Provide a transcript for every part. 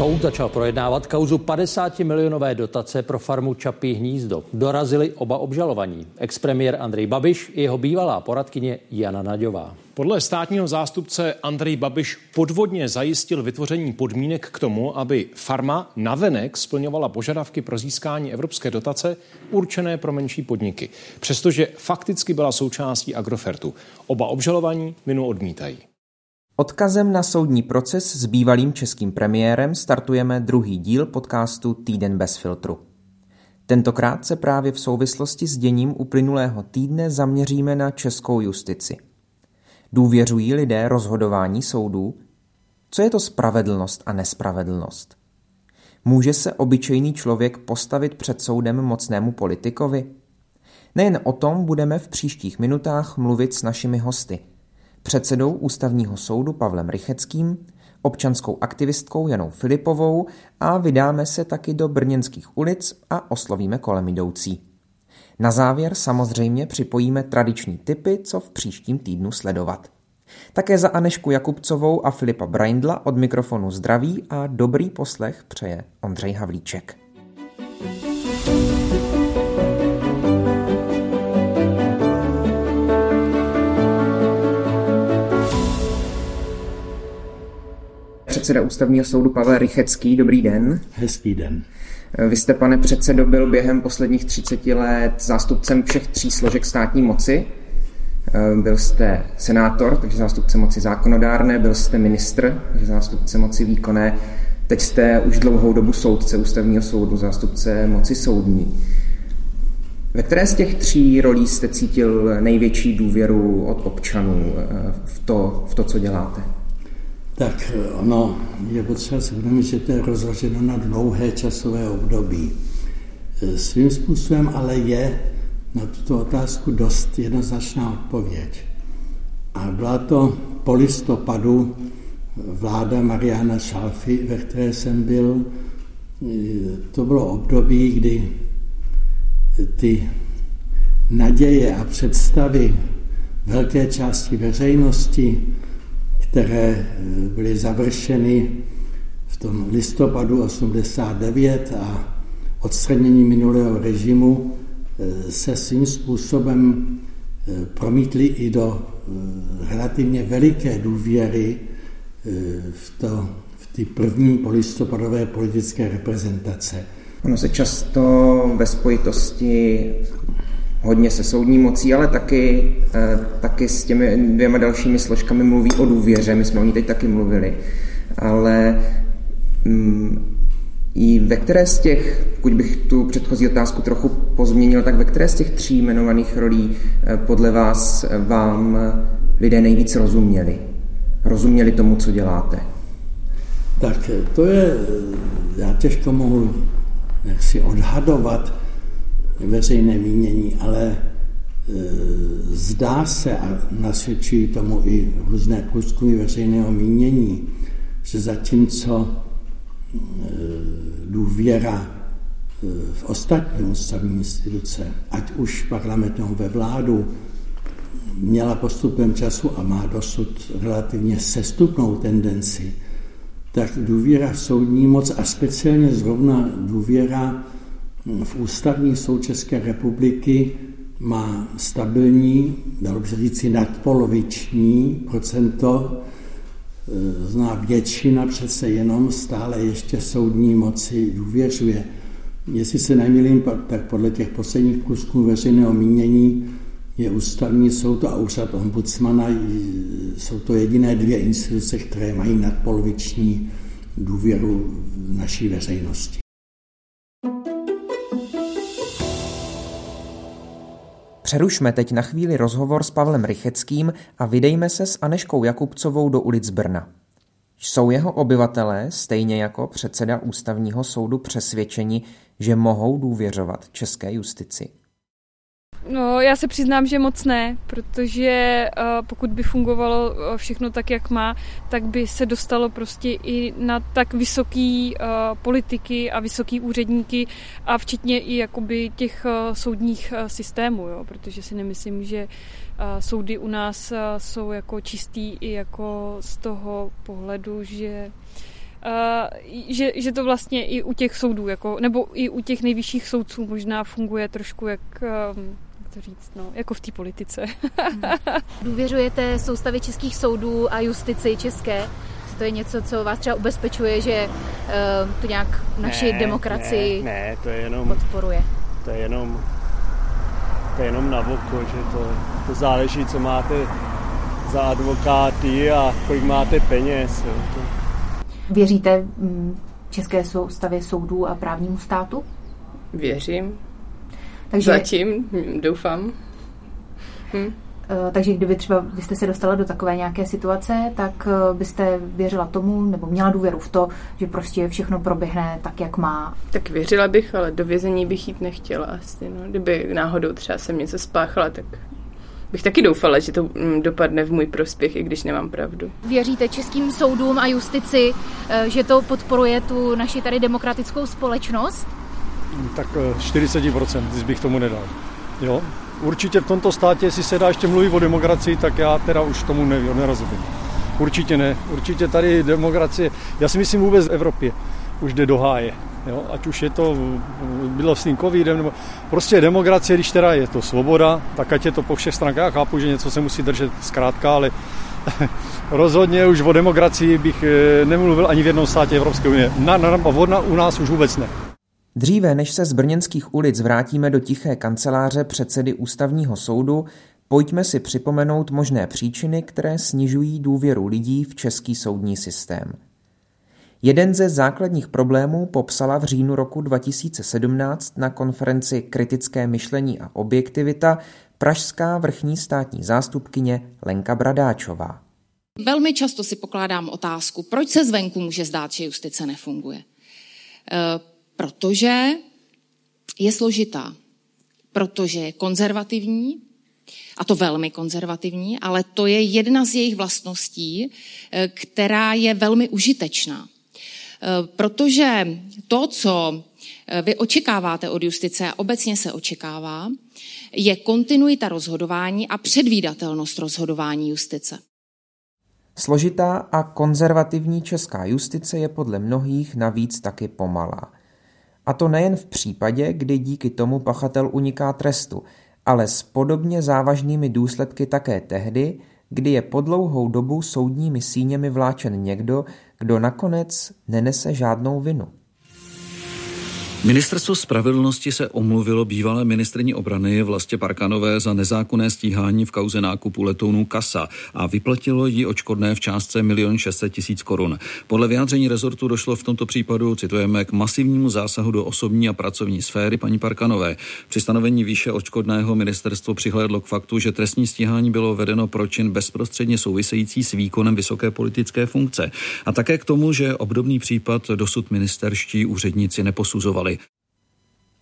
Soud začal projednávat kauzu 50 milionové dotace pro farmu Čapí hnízdo. Dorazili oba obžalovaní. Expremiér Andrej Babiš i jeho bývalá poradkyně Jana Naďová. Podle státního zástupce Andrej Babiš podvodně zajistil vytvoření podmínek k tomu, aby farma navenek splňovala požadavky pro získání evropské dotace určené pro menší podniky, přestože fakticky byla součástí Agrofertu. Oba obžalovaní vinu odmítají. Odkazem na soudní proces s bývalým českým premiérem startujeme druhý díl podcastu Týden bez filtru. Tentokrát se právě v souvislosti s děním uplynulého týdne zaměříme na českou justici. Důvěřují lidé rozhodování soudů? Co je to spravedlnost a nespravedlnost? Může se obyčejný člověk postavit před soudem mocnému politikovi? Nejen o tom budeme v příštích minutách mluvit s našimi hosty – předsedou ústavního soudu Pavlem Rycheckým, občanskou aktivistkou Janou Filipovou a vydáme se taky do brněnských ulic a oslovíme kolem jdoucí. Na závěr samozřejmě připojíme tradiční typy, co v příštím týdnu sledovat. Také za Anešku Jakubcovou a Filipa Braindla od mikrofonu zdraví a dobrý poslech přeje Ondřej Havlíček. Předseda ústavního soudu Pavel Rychecký. Dobrý den. Hezký den. Vy jste, pane předsedo, byl během posledních 30 let zástupcem všech tří složek státní moci. Byl jste senátor, takže zástupce moci zákonodárné, byl jste ministr, takže zástupce moci výkonné. Teď jste už dlouhou dobu soudce ústavního soudu, zástupce moci soudní. Ve které z těch tří rolí jste cítil největší důvěru od občanů v to, v to co děláte? Tak ono je potřeba si uvědomit, že to je rozloženo na dlouhé časové období. Svým způsobem ale je na tuto otázku dost jednoznačná odpověď. A byla to po listopadu vláda Mariana Šalfy, ve které jsem byl. To bylo období, kdy ty naděje a představy velké části veřejnosti které eh, byly završeny v tom listopadu 89 a odstranění minulého režimu eh, se svým způsobem eh, promítly i do relativně veliké důvěry v, to, v ty první polistopadové politické reprezentace. Ono se často ve spojitosti hodně se soudní mocí, ale taky, eh, taky s těmi dvěma dalšími složkami mluví o důvěře. My jsme o ní teď taky mluvili. Ale mm, i ve které z těch, pokud bych tu předchozí otázku trochu pozměnil, tak ve které z těch tří jmenovaných rolí eh, podle vás vám lidé nejvíc rozuměli? Rozuměli tomu, co děláte? Tak to je, já těžko mohu jak si odhadovat, veřejné mínění, ale e, zdá se, a nasvědčují tomu i různé průzkumy veřejného mínění, že zatímco e, důvěra e, v ostatní ústavní instituce, ať už parlamentu ve vládu, měla postupem času a má dosud relativně sestupnou tendenci, tak důvěra v soudní moc a speciálně zrovna důvěra v ústavní soud České republiky má stabilní, dalo by se říci nadpoloviční procento, e, zná většina přece jenom stále ještě soudní moci důvěřuje. Jestli se nemýlím, tak podle těch posledních průzkumů veřejného mínění je ústavní soud a úřad ombudsmana, jsou to jediné dvě instituce, které mají nadpoloviční důvěru naší veřejnosti. Přerušme teď na chvíli rozhovor s Pavlem Rycheckým a vydejme se s Aneškou Jakubcovou do ulic Brna. Jsou jeho obyvatelé, stejně jako předseda ústavního soudu, přesvědčeni, že mohou důvěřovat české justici? No, já se přiznám, že moc ne, protože uh, pokud by fungovalo uh, všechno tak, jak má, tak by se dostalo prostě i na tak vysoký uh, politiky a vysoký úředníky a včetně i jakoby těch uh, soudních systémů, jo, protože si nemyslím, že soudy u nás jsou jako čistý i jako z toho pohledu, že Uh, že, že to vlastně i u těch soudů, jako, nebo i u těch nejvyšších soudců možná funguje trošku jak, to říct, no, jako v té politice. Hmm. Důvěřujete soustavě českých soudů a justici české? To je něco, co vás třeba ubezpečuje, že uh, to nějak naši ne, demokracii ne, ne, to je jenom, podporuje? To je jenom, to je jenom na oko, že to, to záleží, co máte za advokáty a kolik máte peněz. Jo. To... Věříte mm, české soustavě soudů a právnímu státu? Věřím. Takže... Zatím, doufám. Hm. Takže kdyby třeba vy jste se dostala do takové nějaké situace, tak eh, byste věřila tomu, nebo měla důvěru v to, že prostě všechno proběhne tak, jak má? Tak věřila bych, ale do vězení bych jít nechtěla asi. No. Kdyby náhodou třeba jsem něco spáchala, tak bych taky doufala, že to mm, dopadne v můj prospěch, i když nemám pravdu. Věříte českým soudům a justici, eh, že to podporuje tu naši tady demokratickou společnost? Tak 40%, když bych tomu nedal. Jo? Určitě v tomto státě, jestli se dá ještě mluvit o demokracii, tak já teda už tomu nerozumím. Určitě ne. Určitě tady demokracie, já si myslím vůbec v Evropě, už jde do háje. Jo? Ať už je to bylo s tím covidem, nebo prostě demokracie, když teda je to svoboda, tak ať je to po všech stránkách. Já chápu, že něco se musí držet zkrátka, ale rozhodně už o demokracii bych eh, nemluvil ani v jednom státě Evropské unie. Na, na, na, u nás už vůbec ne. Dříve, než se z brněnských ulic vrátíme do tiché kanceláře předsedy ústavního soudu, pojďme si připomenout možné příčiny, které snižují důvěru lidí v český soudní systém. Jeden ze základních problémů popsala v říjnu roku 2017 na konferenci Kritické myšlení a objektivita pražská vrchní státní zástupkyně Lenka Bradáčová. Velmi často si pokládám otázku, proč se zvenku může zdát, že justice nefunguje. Protože je složitá, protože je konzervativní, a to velmi konzervativní, ale to je jedna z jejich vlastností, e, která je velmi užitečná. Eh, protože to, co eh, vy očekáváte od justice a obecně se očekává, je kontinuita rozhodování a předvídatelnost rozhodování justice. Složitá a konzervativní česká justice je podle mnohých navíc taky pomalá. A to nejen v případě, kdy díky tomu pachatel uniká trestu, ale s podobně závažnými důsledky také tehdy, kdy je po dlouhou dobu soudními síněmi vláčen někdo, kdo nakonec nenese žádnou vinu. Ministerstvo spravedlnosti se omluvilo bývalé ministrní obrany Vlastě Parkanové za nezákonné stíhání v kauze nákupu letounů Kasa a vyplatilo jí očkodné v částce 1 600 tisíc korun. Podle vyjádření rezortu došlo v tomto případu, citujeme, k masivnímu zásahu do osobní a pracovní sféry paní Parkanové. Při stanovení výše očkodného ministerstvo přihlédlo k faktu, že trestní stíhání bylo vedeno pro čin bezprostředně související s výkonem vysoké politické funkce a také k tomu, že obdobný případ dosud ministerští úředníci neposuzovali.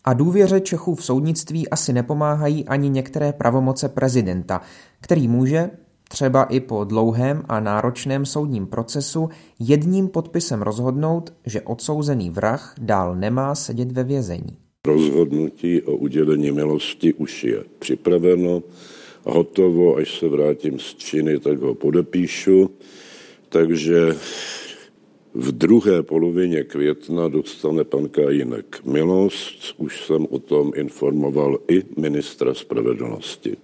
A důvěře Čechů v soudnictví asi nepomáhají ani některé pravomoce prezidenta, který může, třeba i po dlouhém a náročném soudním procesu, jedním podpisem rozhodnout, že odsouzený vrah dál nemá sedět ve vězení. Rozhodnutí o udělení milosti už je připraveno, hotovo, až se vrátím z Číny, tak ho podepíšu. Takže v druhé polovině května dostane pan Kajínek milost. Už jsem o tom informoval i ministra spravedlnosti.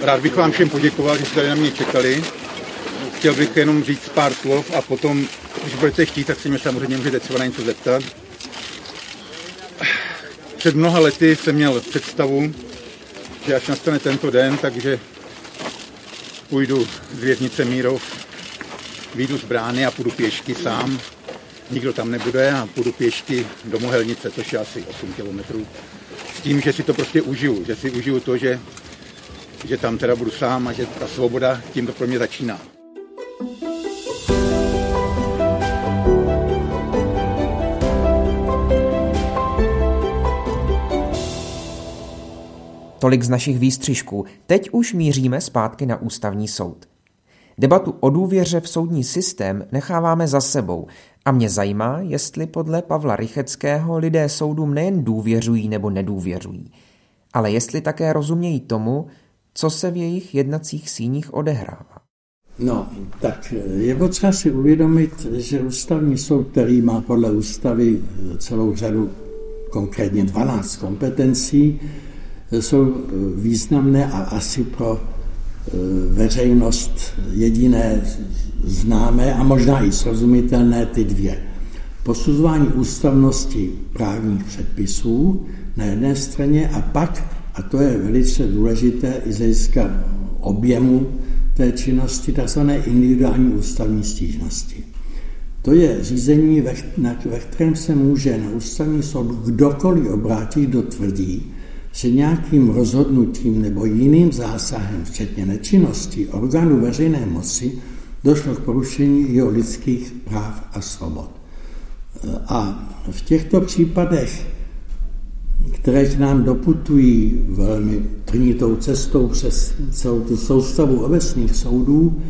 Rád bych vám všem poděkoval, že jste tady na mě čekali. Chtěl bych jenom říct pár slov a potom, když budete chtít, tak se mě samozřejmě můžete třeba na něco zeptat. Před mnoha lety jsem měl představu, že až nastane tento den, takže půjdu z věznice Mírov vyjdu z brány a půjdu pěšky sám. Nikdo tam nebude a půjdu pěšky do Mohelnice, což je asi 8 kilometrů. S tím, že si to prostě užiju, že si užiju to, že, že tam teda budu sám a že ta svoboda tím pro mě začíná. tolik z našich výstřižků. Teď už míříme zpátky na ústavní soud. Debatu o důvěře v soudní systém necháváme za sebou a mě zajímá, jestli podle Pavla Rycheckého lidé soudům nejen důvěřují nebo nedůvěřují, ale jestli také rozumějí tomu, co se v jejich jednacích síních odehrává. No, tak je potřeba si uvědomit, že ústavní soud, který má podle ústavy celou řadu, konkrétně 12 kompetencí, jsou významné a asi pro veřejnost jediné známé a možná i srozumitelné ty dvě. Posuzování ústavnosti právních předpisů na jedné straně a pak, a to je velice důležité i z hlediska objemu té činnosti, tzv. individuální ústavní stížnosti. To je řízení, ve, ve kterém se může na ústavní soud kdokoliv obrátit, kdo tvrdí, že nějakým rozhodnutím nebo jiným zásahem, včetně nečinnosti orgánů veřejné moci, došlo k porušení jeho lidských práv a svobod. A v těchto případech, které k nám doputují velmi trnitou cestou přes celou tu soustavu obecných soudů,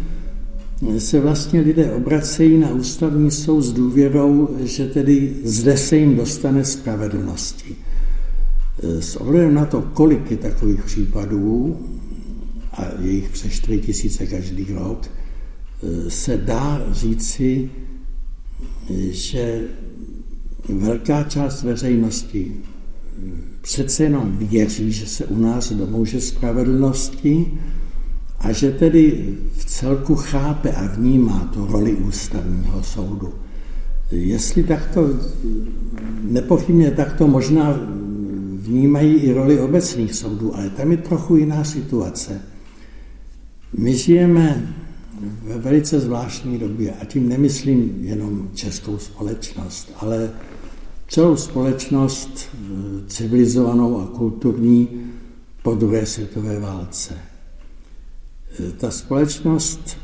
se vlastně lidé obracejí na ústavní soud s důvěrou, že tedy zde se jim dostane spravedlnosti. S ohledem na to, kolik je takových případů, a je jich přes 4 tisíce každý rok, se dá říci, že velká část veřejnosti přece jenom věří, že se u nás domůže spravedlnosti a že tedy v celku chápe a vnímá tu roli ústavního soudu. Jestli takto, nepochybně takto možná vnímají i roli obecných soudů, ale tam je trochu jiná situace. My žijeme ve velice zvláštní době, a tím nemyslím jenom českou společnost, ale celou společnost eh, civilizovanou a kulturní po druhé světové válce. Eh, ta společnost,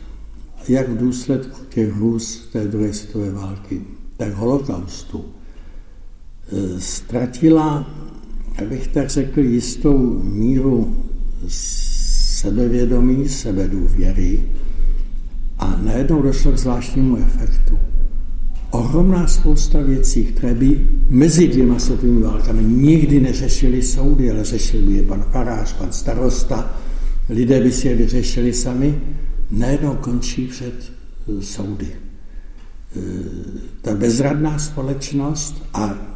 jak v důsledku těch hrůz té druhé světové války, tak holokaustu, eh, ztratila, abych tak řekl, jistou míru sebevědomí, sebedůvěry, a najednou došlo k zvláštnímu efektu. Ohromná spousta věcí, které by mezi dvěma světovými válkami nikdy neřešili soudy, ale řešil by je pan farář, pan starosta, lidé by si je vyřešili sami, najednou končí před eh, soudy. Eh, ta bezradná společnost, a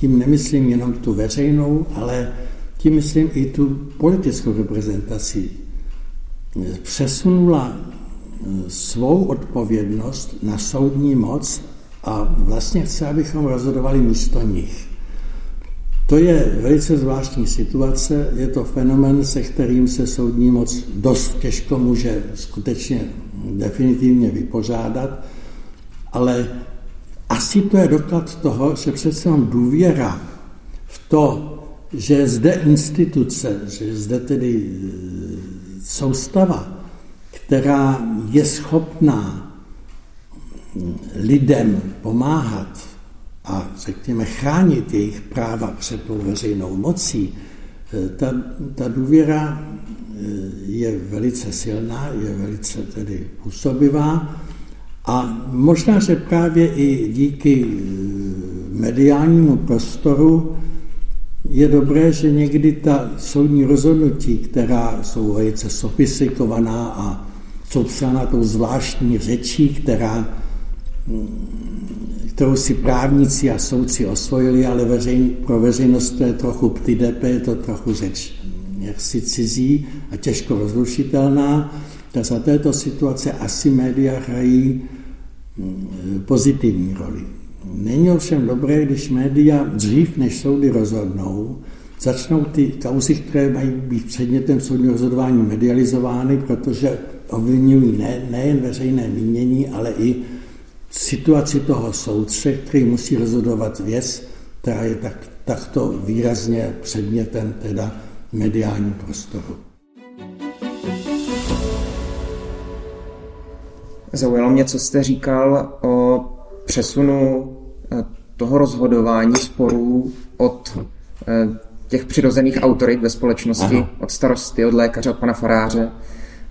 tím nemyslím jenom tu veřejnou, ale tím myslím i tu politickou reprezentaci, eh, přesunula svou odpovědnost na soudní moc a vlastně chce, abychom rozhodovali místo nich. To je velice zvláštní situace, je to fenomen, se kterým se soudní moc dost těžko může skutečně definitivně vypořádat, ale asi to je doklad toho, že přece jenom důvěra v to, že je zde instituce, že je zde tedy e, soustava, která je schopná lidem pomáhat a řekněme chránit jejich práva před tou veřejnou mocí, ta, ta důvěra eh, je velice silná, je velice tedy působivá a možná, že právě i díky mediálnímu prostoru je dobré, že někdy ta soudní rozhodnutí, která jsou velice sofistikovaná a jsou psána tou zvláštní řečí, která, kterou si právníci a soudci osvojili, ale veřejn, pro veřejnost to je trochu ptidepe, je to trochu řeč jaksi cizí a těžko rozlušitelná. Tak za této situace asi média hrají mm, pozitivní roli. Není ovšem dobré, když média dřív, než soudy rozhodnou, začnou ty kauzy, které mají být předmětem soudního rozhodování medializovány, protože ovlivňují ne, nejen veřejné mínění, ale i situaci toho soudce, který musí rozhodovat věc, která je tak, takto výrazně předmětem teda mediální prostoru. Zaujalo mě, co jste říkal o přesunu eh, toho rozhodování sporů od eh, těch přirozených autorit ve společnosti, ano. od starosty, od lékaře, od pana faráře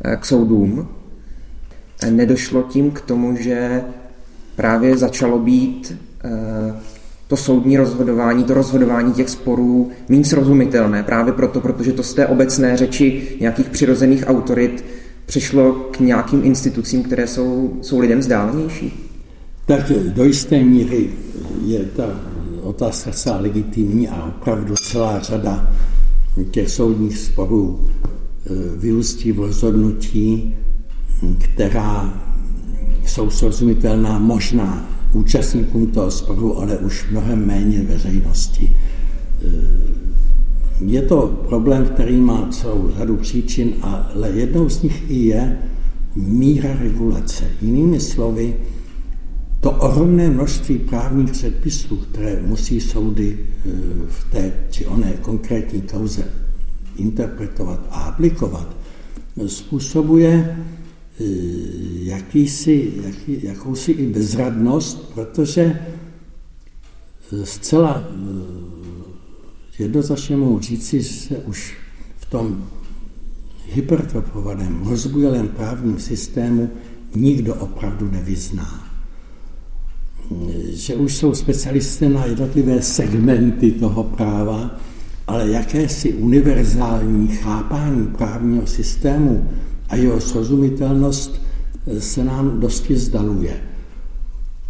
eh, k soudům. Nedošlo tím k tomu, že právě začalo být to soudní rozhodování, to rozhodování těch sporů méně srozumitelné. Právě proto, protože to z té obecné řeči nějakých přirozených autorit přišlo k nějakým institucím, které jsou, jsou lidem vzdálenější? Tak do jisté míry je ta otázka celá legitimní a opravdu celá řada těch soudních sporů e, vyústí v rozhodnutí, která jsou srozumitelná možná účastníkům toho sporu, ale už mnohem méně veřejnosti. Je to problém, který má celou řadu příčin, ale jednou z nich i je míra regulace. Jinými slovy, to ohromné množství právních předpisů, které musí soudy e, v té či oné konkrétní kauze interpretovat a aplikovat, způsobuje e, jakýsi, jaký, jakousi i bezradnost, protože e, zcela jednoznačně mohu říci, že se už v tom hypertrofovaném, rozbujelém právním systému nikdo opravdu nevyzná že už jsou specialisté na jednotlivé segmenty toho práva, ale jakési univerzální chápání právního systému a jeho srozumitelnost se nám dosti zdaluje.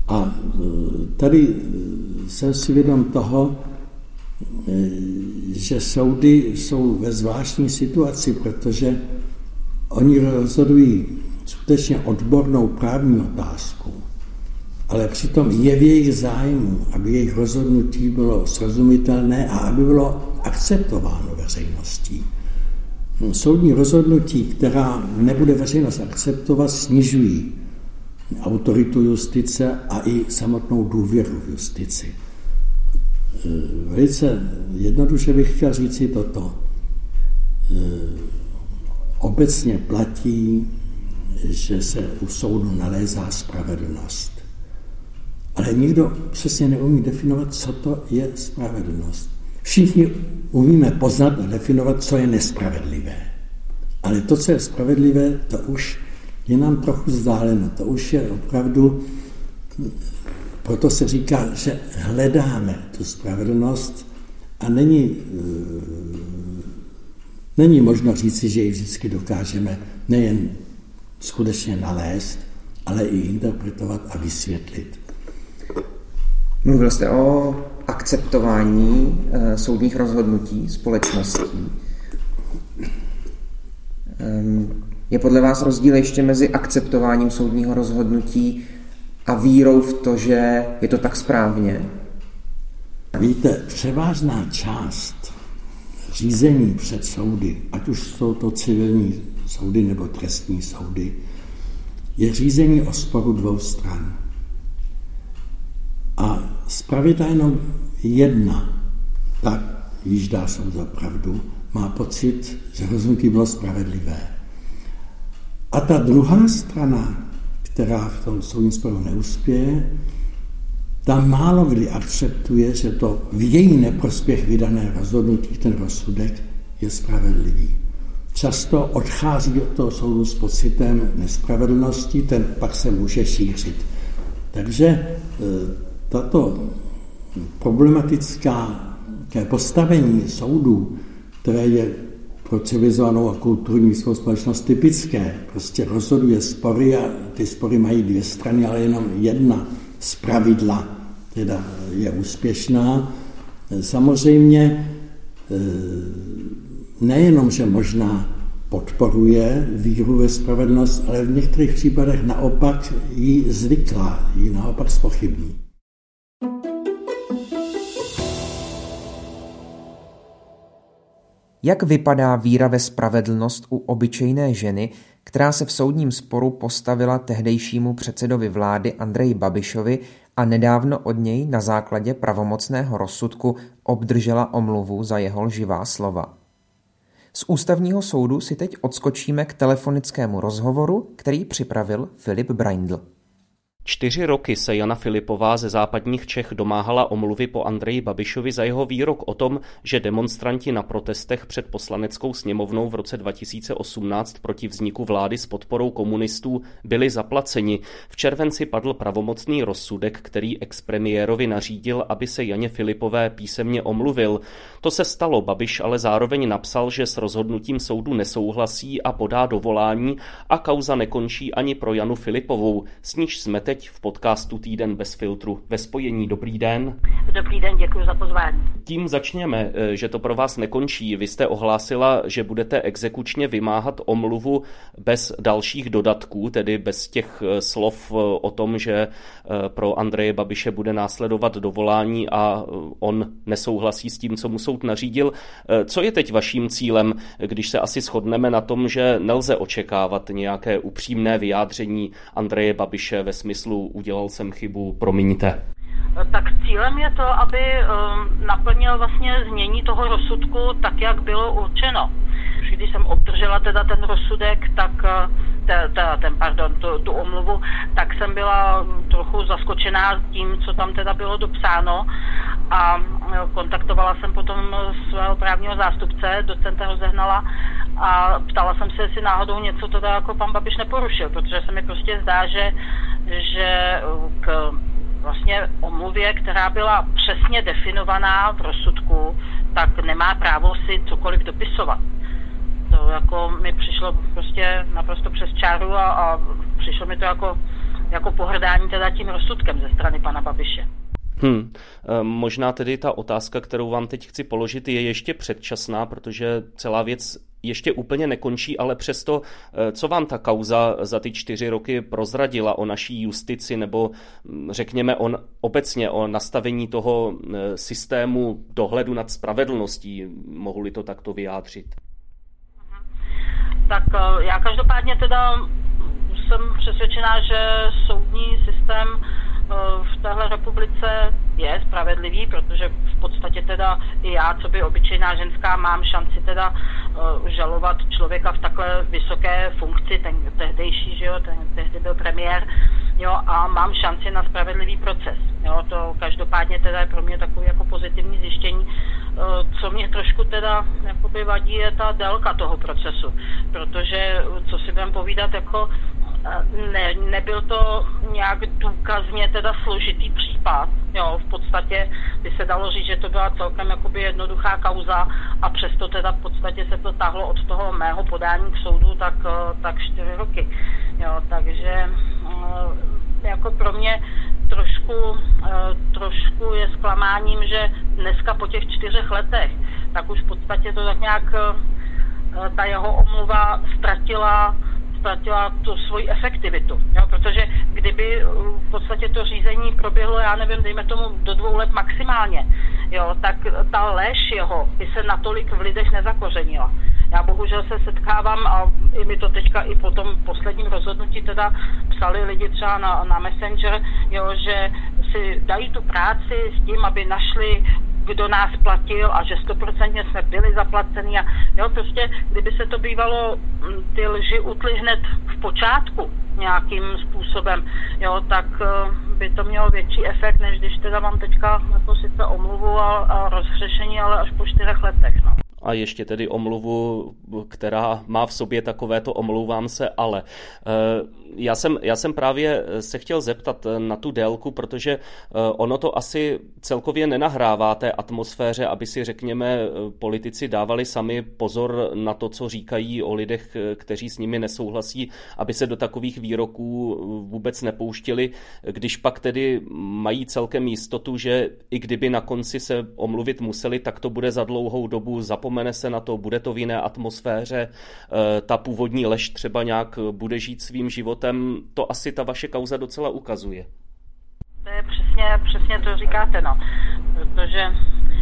A tady jsem si vědom toho, že soudy jsou ve zvláštní situaci, protože oni rozhodují skutečně odbornou právní otázku ale přitom je v jejich zájmu, aby jejich rozhodnutí bylo srozumitelné a aby bylo akceptováno veřejností. Soudní rozhodnutí, která nebude veřejnost akceptovat, snižují autoritu justice a i samotnou důvěru v justici. Velice jednoduše bych chtěl říci toto. Obecně platí, že se u soudu nalézá spravedlnost. Ale nikdo přesně neumí definovat, co to je spravedlnost. Všichni umíme poznat a definovat, co je nespravedlivé. Ale to, co je spravedlivé, to už je nám trochu vzdáleno. To už je opravdu, proto se říká, že hledáme tu spravedlnost a není, není možno říci, že ji vždycky dokážeme nejen skutečně nalézt, ale i interpretovat a vysvětlit. Mluvil jste o akceptování e, soudních rozhodnutí společností. Je podle vás rozdíl ještě mezi akceptováním soudního rozhodnutí a vírou v to, že je to tak správně? Víte, převážná část řízení před soudy, ať už jsou to civilní soudy nebo trestní soudy, je řízení o sporu dvou stran. A zpravidla jenom jedna, tak již dá soud za pravdu, má pocit, že rozhodnutí bylo spravedlivé. A ta druhá strana, která v tom soudním sporu neuspěje, ta málo kdy akceptuje, že to v její neprospěch vydané rozhodnutí, ten rozsudek, je spravedlivý. Často odchází od toho soudu s pocitem nespravedlnosti, ten pak se může šířit. Takže e, tato problematická postavení soudů, které je pro civilizovanou a kulturní společnost typické, prostě rozhoduje spory a ty spory mají dvě strany, ale jenom jedna z pravidla teda je úspěšná. Samozřejmě e, nejenom, že možná podporuje víru ve spravedlnost, ale v některých případech naopak ji zvyklá, ji naopak spochybní. Jak vypadá víra ve spravedlnost u obyčejné ženy, která se v soudním sporu postavila tehdejšímu předsedovi vlády Andreji Babišovi a nedávno od něj na základě pravomocného rozsudku obdržela omluvu za jeho lživá slova. Z ústavního soudu si teď odskočíme k telefonickému rozhovoru, který připravil Filip Braindl. Čtyři roky se Jana Filipová ze západních Čech domáhala omluvy po Andreji Babišovi za jeho výrok o tom, že demonstranti na protestech před poslaneckou sněmovnou v roce 2018 proti vzniku vlády s podporou komunistů byli zaplaceni. V červenci padl pravomocný rozsudek, který expremiérovi nařídil, aby se Janě Filipové písemně omluvil. To se stalo, Babiš ale zároveň napsal, že s rozhodnutím soudu nesouhlasí a podá dovolání a kauza nekončí ani pro Janu Filipovou, s níž jsme teď teď v podcastu Týden bez filtru ve spojení. Dobrý den. Dobrý den, děkuji za pozvání. Tím začněme, eh, že to pro vás nekončí. Vy jste ohlásila, že budete exekučně vymáhat omluvu bez dalších dodatků, tedy bez těch eh, slov eh, o tom, že pro Andreje Babiše bude následovat dovolání a on nesouhlasí s tím, co mu soud nařídil. Co je teď vaším cílem, když se asi shodneme na tom, že nelze očekávat nějaké upřímné vyjádření Andreje Babiše ve smyslu smyslu udělal jsem chybu, promiňte? Tak cílem je to, aby um, naplnil vlastně znění toho rozsudku tak, jak bylo určeno. Když jsem obdržela teda ten rozsudek, tak uh, teda ten, pardon, tu, tu omluvu, tak jsem byla trochu zaskočená tím, co tam teda bylo dopsáno a uh, kontaktovala jsem potom svého právního zástupce, docenta Rozehnala a ptala jsem se, jestli náhodou něco teda jako pan Babiš neporušil, protože se mi prostě zdá, že že k vlastně omluvě, která byla přesně definovaná v rozsudku, tak nemá právo si cokoliv dopisovat. To jako mi přišlo prostě naprosto přes čáru a, a přišlo mi to jako, jako pohrdání teda tím rozsudkem ze strany pana Babiše. Hmm. Možná tedy ta otázka, kterou vám teď chci položit, je ještě předčasná, protože celá věc ještě úplně nekončí, ale přesto, eh, co vám ta kauza za ty čtyři roky prozradila o naší justici nebo řekněme on, obecně o nastavení toho eh, systému dohledu nad spravedlností, mohu-li to takto vyjádřit? Tak eh, já každopádně teda jsem přesvědčená, že soudní systém v téhle republice je spravedlivý, protože v podstatě teda i já, co by obyčejná ženská, mám šanci teda uh, žalovat člověka v takhle vysoké funkci, ten tehdejší, že jo, ten tehdy byl premiér, jo, a mám šanci na spravedlivý proces. Jo, to každopádně teda je pro mě takový jako pozitivní zjištění. Uh, co mě trošku teda vadí, je ta délka toho procesu, protože co si budeme povídat, jako ne, nebyl to nějak důkazně teda složitý případ. Jo, v podstatě by se dalo říct, že to byla celkem jakoby jednoduchá kauza a přesto teda v podstatě se to tahlo od toho mého podání k soudu tak, eh, tak čtyři roky. Jo, takže eh, jako pro mě trošku, eh, trošku je zklamáním, že dneska po těch čtyřech letech, tak už v podstatě to tak nějak ta jeho omluva ztratila ztratila tu svoji efektivitu. Jo? Protože kdyby uh, v podstatě to řízení proběhlo, já nevím, dejme tomu do dvou let maximálně, jo, tak ta lež jeho by se natolik v lidech nezakořenila. Já bohužel se setkávám a i mi to teďka i po tom posledním rozhodnutí teda psali lidi třeba na, na Messenger, jo, že si dají tu práci s tím, aby našli kdo nás platil a že stoprocentně jsme byli zaplaceni a jo, prostě kdyby se to bývalo mm, ty lži utli hned v počátku nějakým způsobem, jo, tak eh, by to mělo větší efekt, než když teda mám teďka jako sice omluvu a, a rozhřešení, ale až po čtyřech letech, no a ještě tedy omluvu, která má v sobě takovéto omlouvám se, ale eh, já jsem, já jsem právě se chtěl zeptat na tu délku, protože eh, ono to asi celkově nenahrává té atmosféře, aby si řekněme politici dávali sami pozor na to, co říkají o lidech, kteří s nimi nesouhlasí, aby se do takových výroků vůbec nepouštili, když pak tedy mají celkem jistotu, že i kdyby na konci se omluvit museli, tak to bude za dlouhou dobu zapomenout zapomene se na to, bude to v jiné atmosféře, eh, ta původní lež třeba nějak bude žít svým životem, to asi ta vaše kauza docela ukazuje. To je přesně, přesně to říkáte, no. Protože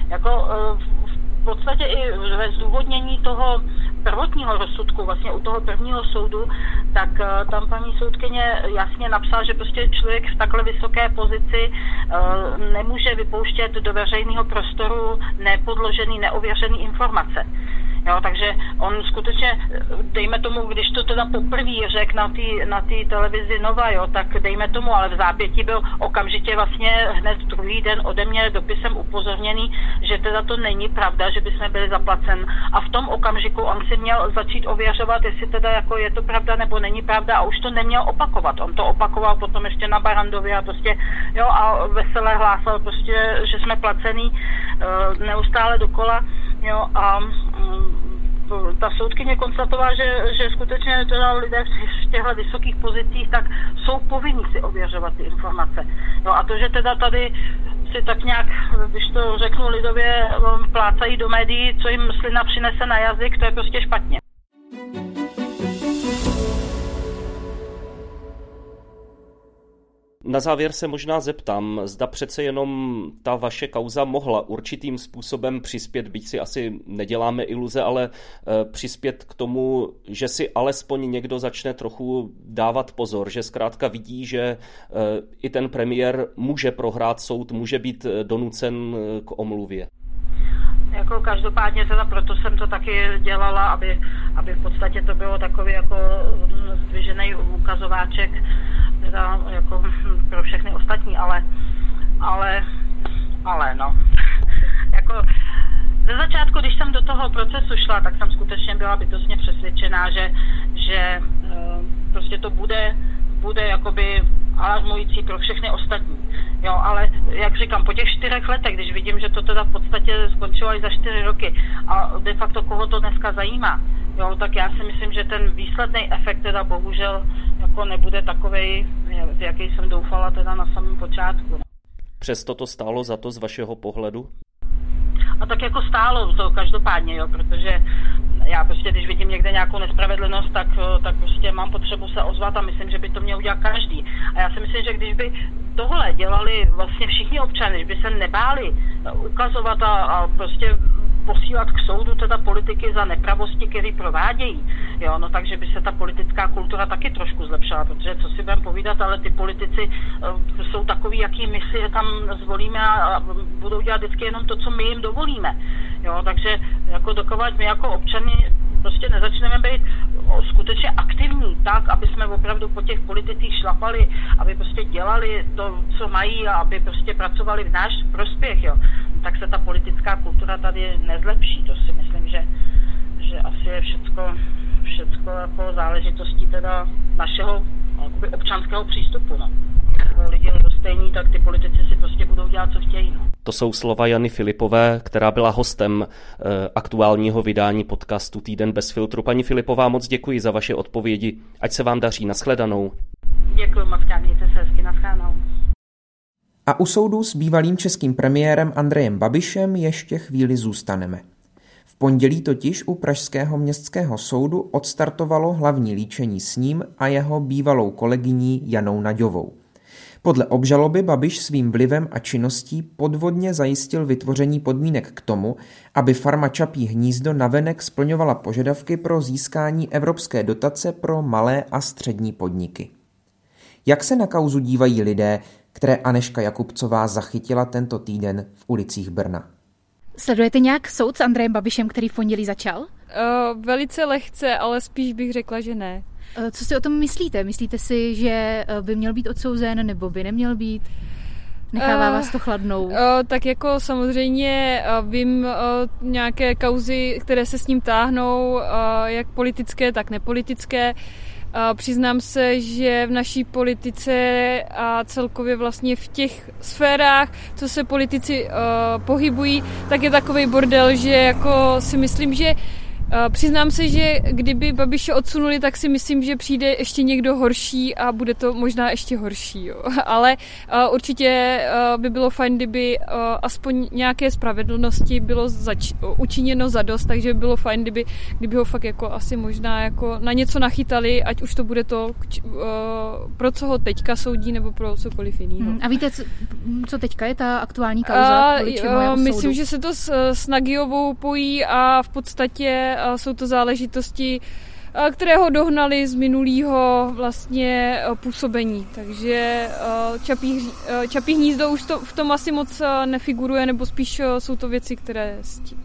jako eh, v podstatě i ve zdůvodnění toho prvotního rozsudku, vlastně u toho prvního soudu, tak eh, tam paní soudkyně jasně napsala, že prostě člověk v takhle vysoké pozici eh, nemůže vypouštět do veřejného prostoru nepodložený, neověřený informace. Jo, takže on skutečně, dejme tomu, když to teda poprvé řekl na té na tý televizi Nova, jo, tak dejme tomu, ale v zápětí byl okamžitě vlastně hned druhý den ode mě dopisem upozorněný, že teda to není pravda, že by jsme byli zaplacen. A v tom okamžiku on si měl začít ověřovat, jestli teda jako je to pravda nebo není pravda a už to neměl opakovat. On to opakoval potom ještě na Barandově a prostě, jo, a veselé hlásal prostě, že jsme placený uh, neustále dokola, jo, a ta soudkyně konstatovala, že, že skutečně teda lidé v těchto vysokých pozicích tak jsou povinni si ověřovat ty informace. No a to, že teda tady si tak nějak, když to řeknu lidově, plácají do médií, co jim slina přinese na jazyk, to je prostě špatně. Na závěr se možná zeptám, zda přece jenom ta vaše kauza mohla určitým způsobem přispět, byť si asi neděláme iluze, ale eh, přispět k tomu, že si alespoň někdo začne trochu dávat pozor, že zkrátka vidí, že eh, i ten premiér může prohrát soud, může být eh, donucen k omluvě. Jako každopádně teda proto jsem to taky dělala, aby, aby v podstatě to bylo takový jako mm, zdvižený ukazováček teda jako pro všechny ostatní, ale, ale, ale no, jako ze začátku, když jsem do toho procesu šla, tak jsem skutečně byla bytostně přesvědčená, že, že eh, prostě to bude, bude jakoby alarmující pro všechny ostatní. Jo, ale jak říkám, po těch čtyřech letech, když vidím, že to teda v podstatě skončilo i za čtyři roky a de facto koho to dneska zajímá, jo, tak já si myslím, že ten výsledný efekt teda bohužel jako nebude takový, jaký jsem doufala teda na samém počátku. Přesto to stálo za to z vašeho pohledu? A tak jako stálo to každopádně, jo, protože já prostě, když vidím někde nějakou nespravedlnost, tak, tak prostě mám potřebu se ozvat a myslím, že by to měl udělat každý. A já si myslím, že když by tohle dělali vlastně všichni občany, když by se nebáli ukazovat a, a prostě posílat k soudu teda politiky za nepravosti, které provádějí. Jo, no takže by se ta politická kultura taky trošku zlepšila, protože co si budeme povídat, ale ty politici uh, jsou takový, jaký my si tam zvolíme a, a budou dělat vždycky jenom to, co my jim dovolíme. Jo, takže jako dokovat my jako občany prostě nezačneme být skutečně aktivní tak, aby jsme opravdu po těch politicích šlapali, aby prostě dělali to, co mají a aby prostě pracovali v náš prospěch, jo tak se ta politická kultura tady nezlepší. To si myslím, že, že asi je všecko, všecko jako záležitostí teda našeho jakoby občanského přístupu. No. Lidi stejní, tak ty politici si prostě budou dělat, co chtějí. No. To jsou slova Jany Filipové, která byla hostem e, aktuálního vydání podcastu Týden bez filtru. Paní Filipová, moc děkuji za vaše odpovědi. Ať se vám daří. Naschledanou. Děkuji moc, mějte se hezky. Naschledanou. A u soudu s bývalým českým premiérem Andrejem Babišem ještě chvíli zůstaneme. V pondělí totiž u Pražského městského soudu odstartovalo hlavní líčení s ním a jeho bývalou kolegyní Janou Naďovou. Podle obžaloby Babiš svým vlivem a činností podvodně zajistil vytvoření podmínek k tomu, aby farma Čapí hnízdo navenek splňovala požadavky pro získání evropské dotace pro malé a střední podniky. Jak se na kauzu dívají lidé, které Aneška Jakubcová zachytila tento týden v ulicích Brna. Sledujete nějak soud s Andrejem Babišem, který v pondělí začal? Uh, velice lehce, ale spíš bych řekla, že ne. Uh, co si o tom myslíte? Myslíte si, že eh, by měl být odsouzen nebo by neměl být? Nechává uh, vás to chladnou? Uh, tak jako samozřejmě uh, vím uh, nějaké kauzy, které se s ním táhnou, uh, jak politické, tak nepolitické. Uh, Přiznám se, že v naší politice a celkově vlastně v těch sférách, co se politici uh, pohybují, tak je takový bordel, že jako si myslím, že Eh, přiznám se, že kdyby Babiše odsunuli, tak si myslím, že přijde ještě někdo horší a bude to možná ještě horší. Jo. Ale uh, určitě uh, by bylo fajn, kdyby aspoň nějaké spravedlnosti bylo zač- učiněno za dost, takže by bylo fajn, kdyby, kdyby ho fakt jako asi možná jako na něco nachytali, ať už to bude to, pro co ho teďka soudí, nebo pro cokoliv jiného. Hmm, a víte, co, co teďka je ta aktuální kauza? Uh, myslím, že se to s, s Nagiovou pojí a v podstatě a jsou to záležitosti, které ho dohnali z minulého vlastně působení. Takže čapí, čapí hnízdo už to, v tom asi moc nefiguruje, nebo spíš jsou to věci, které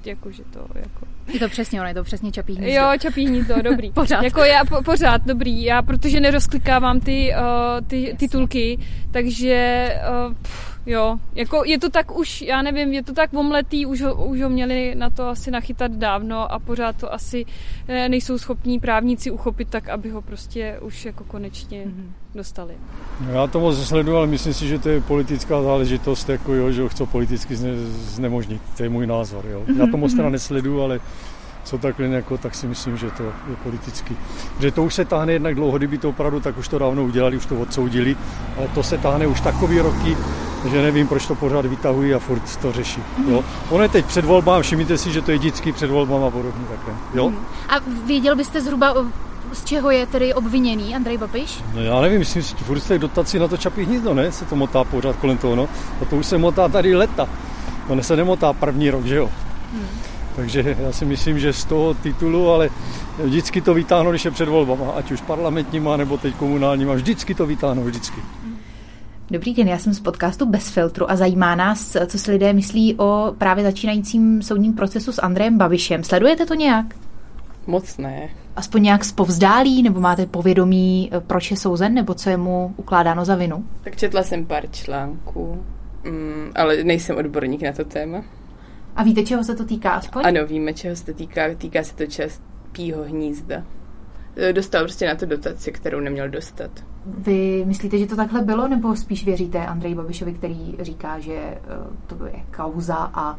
jakože to jako Je to přesně, ono je to přesně čapí hnízdo. Jo, čapí hnízdo, dobrý. pořád. Jako já po, pořád, dobrý. Já, protože nerozklikávám ty, uh, ty titulky, takže uh, pff, jo, jako je to tak už, já nevím, je to tak omletý, už ho, už ho měli na to asi nachytat dávno a pořád to asi eh, nejsou schopní právníci uchopit tak, aby ho prostě už jako konečně mm-hmm. Dostali. No já to moc sleduju, ale myslím si, že to je politická záležitost, jako jo, že ho chce politicky zne, znemožnit. To je můj názor. Jo. Já to moc teda nesleduju, ale co takhle jako, tak si myslím, že to je politicky. Že to už se táhne jednak dlouho, kdyby to opravdu, tak už to dávno udělali, už to odsoudili, ale to se táhne už takový roky, že nevím, proč to pořád vytahují a furt to řeší. Jo. Ono je teď před volbám, všimněte si, že to je vždycky před volbám a podobně takhle. Jo? A věděl byste zhruba, z čeho je tedy obviněný Andrej Babiš? No já nevím, myslím si, furt z dotací na to čapí hnízdo, ne? Se to motá pořád kolem toho, no. A to už se motá tady leta. To se nemotá první rok, že jo? Hmm. Takže já si myslím, že z toho titulu, ale vždycky to vytáhnou, když je před volbama, ať už parlamentníma nebo teď komunálníma, vždycky to vytáhnou, vždycky. Dobrý den, já jsem z podcastu Bez filtru a zajímá nás, co si lidé myslí o právě začínajícím soudním procesu s Andrejem Babišem. Sledujete to nějak? Moc ne. Aspoň nějak zpovzdálí, nebo máte povědomí, proč je souzen, nebo co je mu ukládáno za vinu? Tak četla jsem pár článků, mm, ale nejsem odborník na to téma. A víte, čeho se to týká aspoň? Ano, víme, čeho se to týká. Týká se to častýho hnízda. Dostal prostě na to dotaci, kterou neměl dostat. Vy myslíte, že to takhle bylo, nebo spíš věříte Andreji Babišovi, který říká, že eh, to je kauza a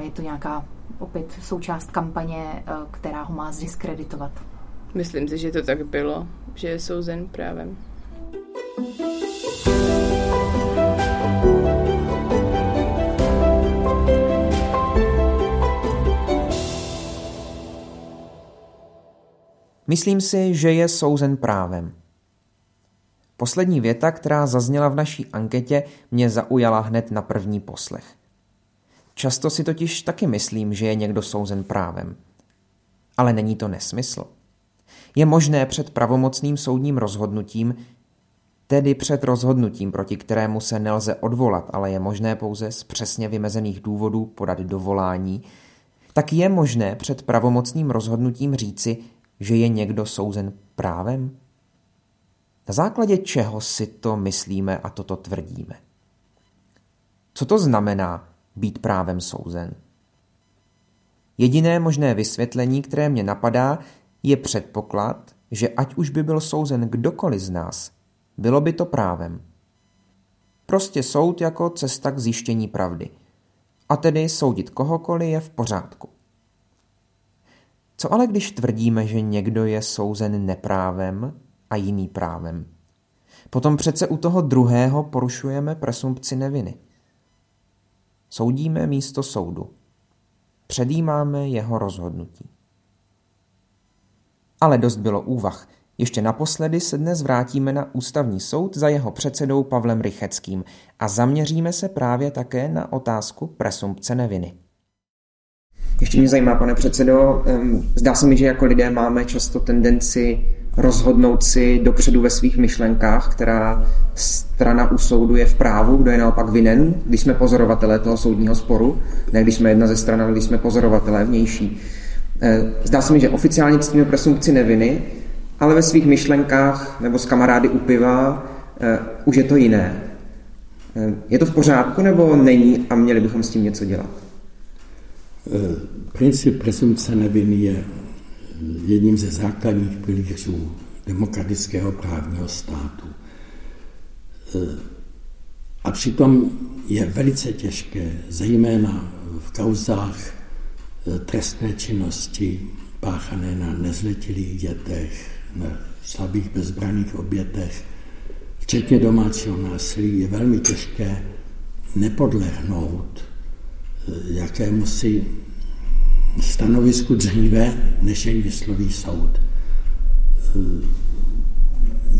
je to nějaká opět součást kampaně, eh, která ho má zdiskreditovat? Myslím si, že to tak bylo, že je souzen právem. Myslím si, že je souzen právem. Poslední věta, která zazněla v naší anketě, mě zaujala hned na první poslech. Často si totiž taky myslím, že je někdo souzen právem. Ale není to nesmysl. Je možné před pravomocným soudním rozhodnutím, tedy před rozhodnutím, proti kterému se nelze odvolat, ale je možné pouze z přesně vymezených důvodů podat dovolání, tak je možné před pravomocným rozhodnutím říci, že je někdo souzen právem? Na základě čeho si to myslíme a toto tvrdíme? Co to znamená být právem souzen? Jediné možné vysvětlení, které mě napadá, je předpoklad, že ať už by byl souzen kdokoliv z nás, bylo by to právem. Prostě soud jako cesta k zjištění pravdy. A tedy soudit kohokoliv je v pořádku. Co ale když tvrdíme, že někdo je souzen neprávem a jiný právem? Potom přece u toho druhého porušujeme presumpci neviny. Soudíme místo soudu. Předjímáme jeho rozhodnutí. Ale dost bylo úvah. Ještě naposledy se dnes vrátíme na ústavní soud za jeho předsedou Pavlem Rycheckým a zaměříme se právě také na otázku presumpce neviny. Ještě mě zajímá, pane předsedo, zdá se mi, že jako lidé máme často tendenci rozhodnout si dopředu ve svých myšlenkách, která strana u soudu je v právu, kdo je naopak vinen, když jsme pozorovatelé toho soudního sporu, ne když jsme jedna ze stran, ale když jsme pozorovatelé vnější. Eh, zdá se mi, že oficiálně ctíme presumpci neviny, ale ve svých myšlenkách nebo s kamarády u piva uh, už je to jiné. Uh, je to v pořádku nebo není a měli bychom s tím něco dělat? Princip presumpce neviny je jedním ze základních pilířů demokratického právního státu. A přitom je velice těžké, zejména v kauzách trestné činnosti páchané na nezletilých dětech, na slabých bezbraných obětech, včetně domácího násilí, je velmi těžké nepodlehnout jakému si stanovisku dříve, než jej vysloví soud.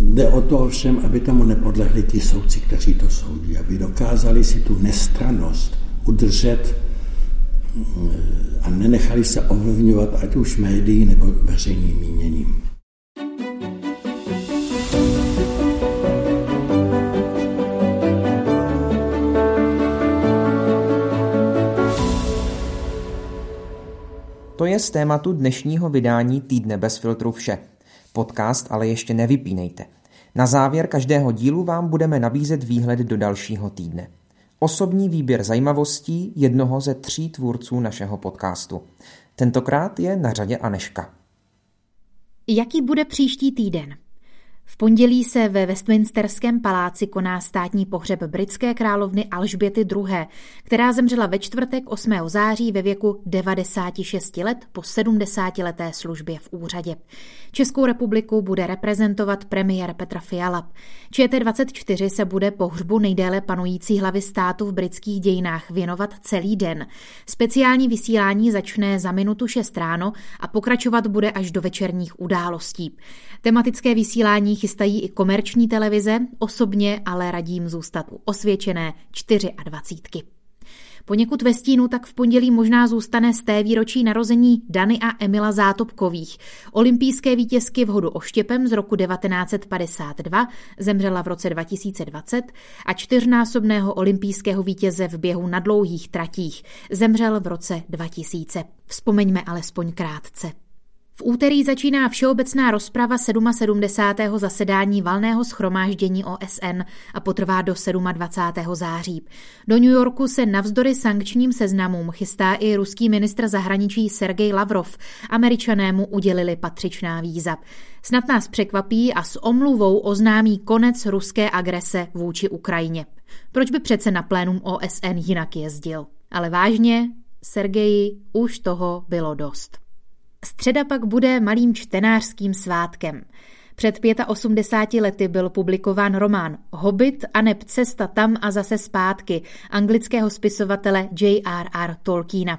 Jde o to ovšem, aby tomu nepodlehli ti soudci, kteří to soudí, aby dokázali si tu nestranost udržet a nenechali se ovlivňovat ať už médií nebo veřejným míněním. To je z tématu dnešního vydání Týdne bez filtru vše. Podcast ale ještě nevypínejte. Na závěr každého dílu vám budeme nabízet výhled do dalšího týdne. Osobní výběr zajímavostí jednoho ze tří tvůrců našeho podcastu. Tentokrát je na řadě Aneška. Jaký bude příští týden? V pondělí se ve Westminsterském paláci koná státní pohřeb britské královny Alžběty II., která zemřela ve čtvrtek 8. září ve věku 96 let po 70 leté službě v úřadě. Českou republiku bude reprezentovat premiér Petra Fiala. ČT24 se bude pohřbu nejdéle panující hlavy státu v britských dějinách věnovat celý den. Speciální vysílání začne za minutu 6 ráno a pokračovat bude až do večerních událostí. Tematické vysílání chystají i komerční televize, osobně ale radím zůstat u osvědčené 24. Poněkud ve stínu tak v pondělí možná zůstane z té výročí narození Dany a Emila Zátopkových. Olympijské vítězky v hodu oštěpem z roku 1952 zemřela v roce 2020 a čtyřnásobného olympijského vítěze v běhu na dlouhých tratích zemřel v roce 2000. Vzpomeňme alespoň krátce. V úterý začíná všeobecná rozprava 77. zasedání valného schromáždění OSN a potrvá do 27. září. Do New Yorku se navzdory sankčním seznamům chystá i ruský ministr zahraničí Sergej Lavrov. Američanému udělili patřičná víza. Snad nás překvapí a s omluvou oznámí konec ruské agrese vůči Ukrajině. Proč by přece na plénum OSN jinak jezdil? Ale vážně, Sergeji, už toho bylo dost. Středa pak bude malým čtenářským svátkem. Před 85 lety byl publikován román Hobbit a neb cesta tam a zase zpátky anglického spisovatele J.R.R. Tolkiena.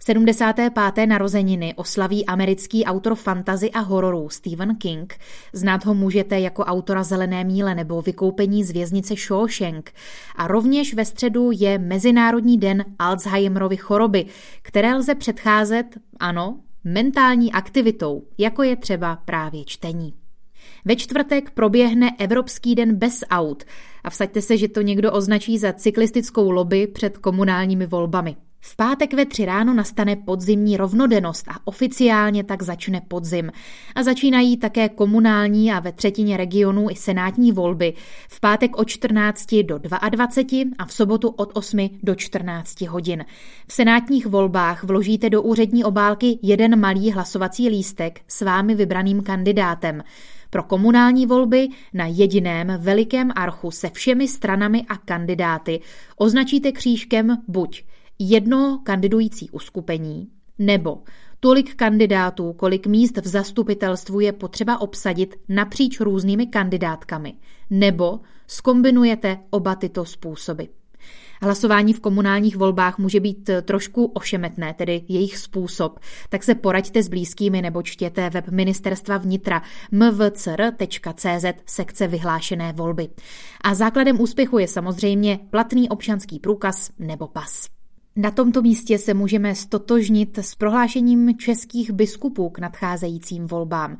75. narozeniny oslaví americký autor fantazy a hororů Stephen King. Znát ho můžete jako autora Zelené míle nebo Vykoupení z věznice Shawshank. A rovněž ve středu je Mezinárodní den Alzheimerovy choroby, které lze předcházet, ano, mentální aktivitou, jako je třeba právě čtení. Ve čtvrtek proběhne Evropský den bez aut a vsaďte se, že to někdo označí za cyklistickou lobby před komunálními volbami. V pátek ve tři ráno nastane podzimní rovnodennost a oficiálně tak začne podzim. A začínají také komunální a ve třetině regionů i senátní volby. V pátek od 14 do 22 a v sobotu od 8 do 14 hodin. V senátních volbách vložíte do úřední obálky jeden malý hlasovací lístek s vámi vybraným kandidátem. Pro komunální volby na jediném velikém archu se všemi stranami a kandidáty označíte křížkem buď jedno kandidující uskupení, nebo tolik kandidátů, kolik míst v zastupitelstvu je potřeba obsadit napříč různými kandidátkami, nebo skombinujete oba tyto způsoby. Hlasování v komunálních volbách může být trošku ošemetné, tedy jejich způsob, tak se poraďte s blízkými nebo čtěte web ministerstva vnitra mvcr.cz sekce vyhlášené volby. A základem úspěchu je samozřejmě platný občanský průkaz nebo pas. Na tomto místě se můžeme stotožnit s prohlášením českých biskupů k nadcházejícím volbám.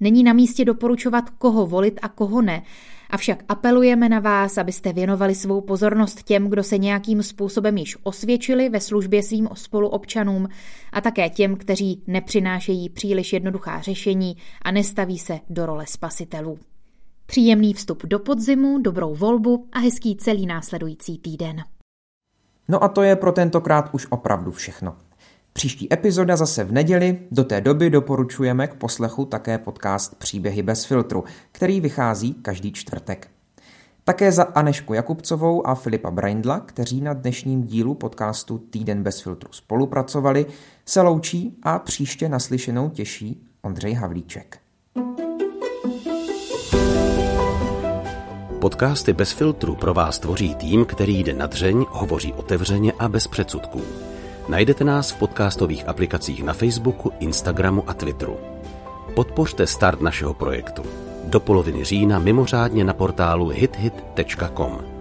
Není na místě doporučovat, koho volit a koho ne, avšak apelujeme na vás, abyste věnovali svou pozornost těm, kdo se nějakým způsobem již osvědčili ve službě svým spoluobčanům a také těm, kteří nepřinášejí příliš jednoduchá řešení a nestaví se do role spasitelů. Příjemný vstup do podzimu, dobrou volbu a hezký celý následující týden. No a to je pro tentokrát už opravdu všechno. Příští epizoda zase v neděli, do té doby doporučujeme k poslechu také podcast Příběhy bez filtru, který vychází každý čtvrtek. Také za Anešku Jakubcovou a Filipa Braindla, kteří na dnešním dílu podcastu Týden bez filtru spolupracovali, se loučí a příště naslyšenou těší Ondřej Havlíček. Podcasty bez filtru pro vás tvoří tým, který jde na dřeň, hovoří otevřeně a bez předsudků. Najdete nás v podcastových aplikacích na Facebooku, Instagramu a Twitteru. Podpořte start našeho projektu. Do poloviny října mimořádně na portálu hithit.com.